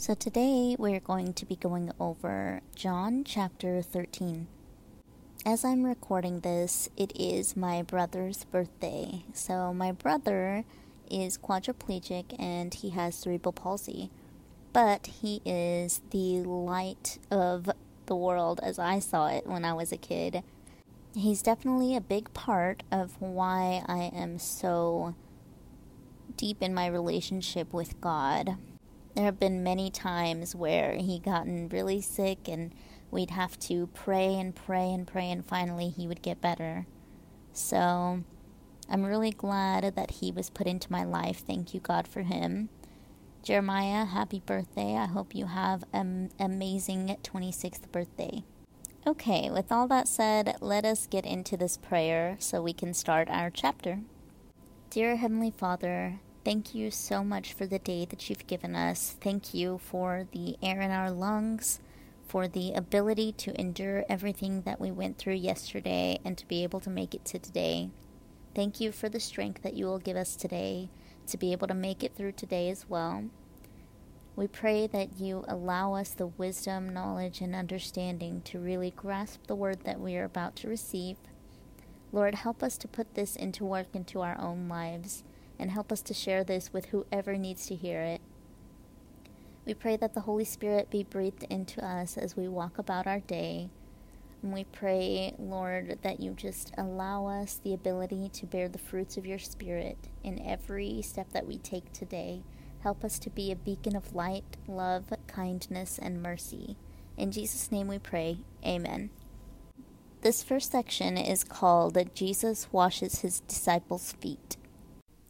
So today we're going to be going over John chapter 13. As I'm recording this, it is my brother's birthday. So my brother is quadriplegic and he has cerebral palsy, but he is the light of the world as I saw it when I was a kid. He's definitely a big part of why I am so deep in my relationship with God there have been many times where he gotten really sick and we'd have to pray and pray and pray and finally he would get better. So I'm really glad that he was put into my life. Thank you God for him. Jeremiah, happy birthday. I hope you have an amazing 26th birthday. Okay, with all that said, let us get into this prayer so we can start our chapter. Dear Heavenly Father, Thank you so much for the day that you've given us. Thank you for the air in our lungs, for the ability to endure everything that we went through yesterday and to be able to make it to today. Thank you for the strength that you will give us today to be able to make it through today as well. We pray that you allow us the wisdom, knowledge, and understanding to really grasp the word that we are about to receive. Lord, help us to put this into work into our own lives and help us to share this with whoever needs to hear it. We pray that the Holy Spirit be breathed into us as we walk about our day. And we pray, Lord, that you just allow us the ability to bear the fruits of your Spirit in every step that we take today. Help us to be a beacon of light, love, kindness, and mercy. In Jesus' name we pray. Amen. This first section is called Jesus Washes His Disciples' Feet.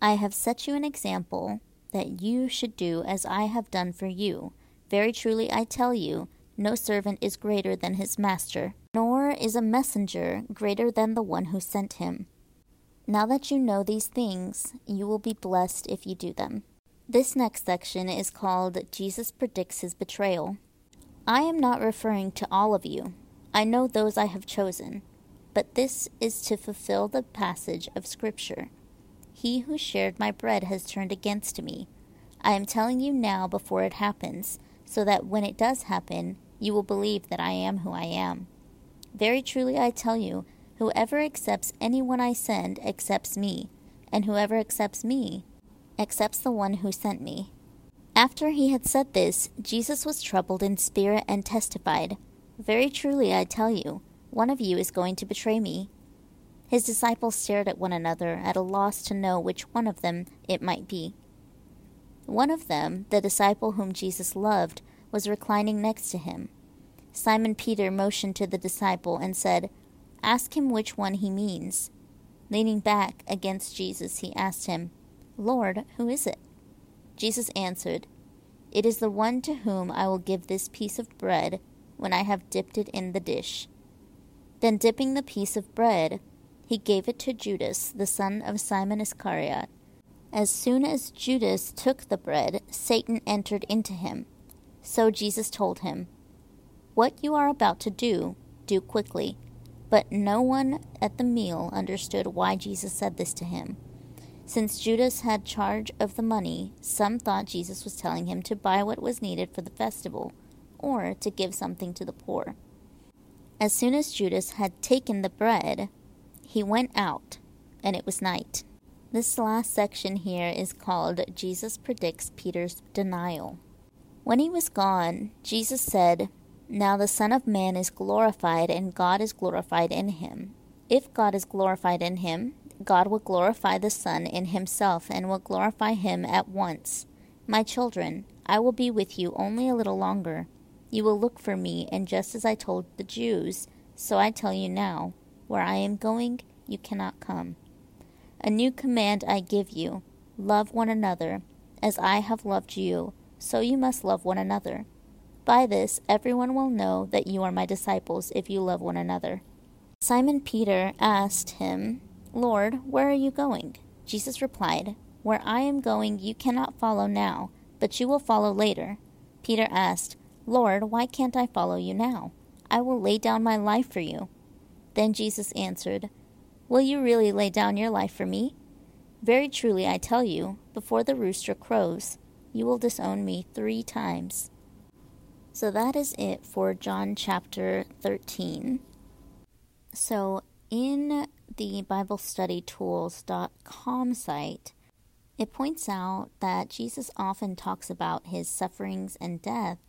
I have set you an example that you should do as I have done for you. Very truly I tell you, no servant is greater than his master, nor is a messenger greater than the one who sent him. Now that you know these things, you will be blessed if you do them. This next section is called Jesus Predicts His Betrayal. I am not referring to all of you. I know those I have chosen but this is to fulfill the passage of Scripture He who shared my bread has turned against me. I am telling you now before it happens, so that when it does happen, you will believe that I am who I am. Very truly I tell you, whoever accepts anyone I send accepts me, and whoever accepts me accepts the one who sent me. After he had said this, Jesus was troubled in spirit and testified, Very truly I tell you, one of you is going to betray me. His disciples stared at one another, at a loss to know which one of them it might be. One of them, the disciple whom Jesus loved, was reclining next to him. Simon Peter motioned to the disciple and said, Ask him which one he means. Leaning back against Jesus, he asked him, Lord, who is it? Jesus answered, It is the one to whom I will give this piece of bread when I have dipped it in the dish. Then, dipping the piece of bread, he gave it to Judas, the son of Simon Iscariot. As soon as Judas took the bread, Satan entered into him. So Jesus told him, What you are about to do, do quickly. But no one at the meal understood why Jesus said this to him. Since Judas had charge of the money, some thought Jesus was telling him to buy what was needed for the festival, or to give something to the poor. As soon as Judas had taken the bread, he went out, and it was night. This last section here is called Jesus Predicts Peter's Denial. When he was gone, Jesus said, Now the Son of Man is glorified, and God is glorified in him. If God is glorified in him, God will glorify the Son in himself and will glorify him at once. My children, I will be with you only a little longer. You will look for me, and just as I told the Jews, so I tell you now, where I am going, you cannot come. A new command I give you love one another. As I have loved you, so you must love one another. By this, everyone will know that you are my disciples if you love one another. Simon Peter asked him, Lord, where are you going? Jesus replied, Where I am going you cannot follow now, but you will follow later. Peter asked, Lord, why can't I follow you now? I will lay down my life for you. Then Jesus answered, Will you really lay down your life for me? Very truly I tell you, before the rooster crows, you will disown me three times. So that is it for John chapter 13. So in the BibleStudyTools.com site, it points out that Jesus often talks about his sufferings and death,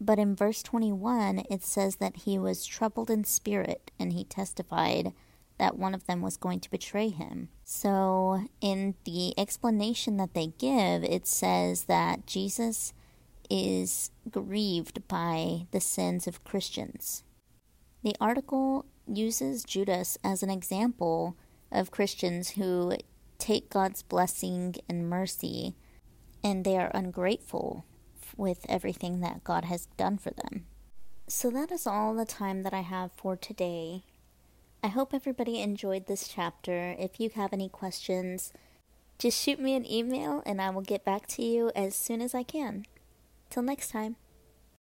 but in verse 21 it says that he was troubled in spirit and he testified that one of them was going to betray him. So, in the explanation that they give, it says that Jesus is grieved by the sins of Christians. The article uses Judas as an example of Christians who take God's blessing and mercy and they are ungrateful with everything that God has done for them. So that is all the time that I have for today. I hope everybody enjoyed this chapter. If you have any questions, just shoot me an email and I will get back to you as soon as I can. Till next time.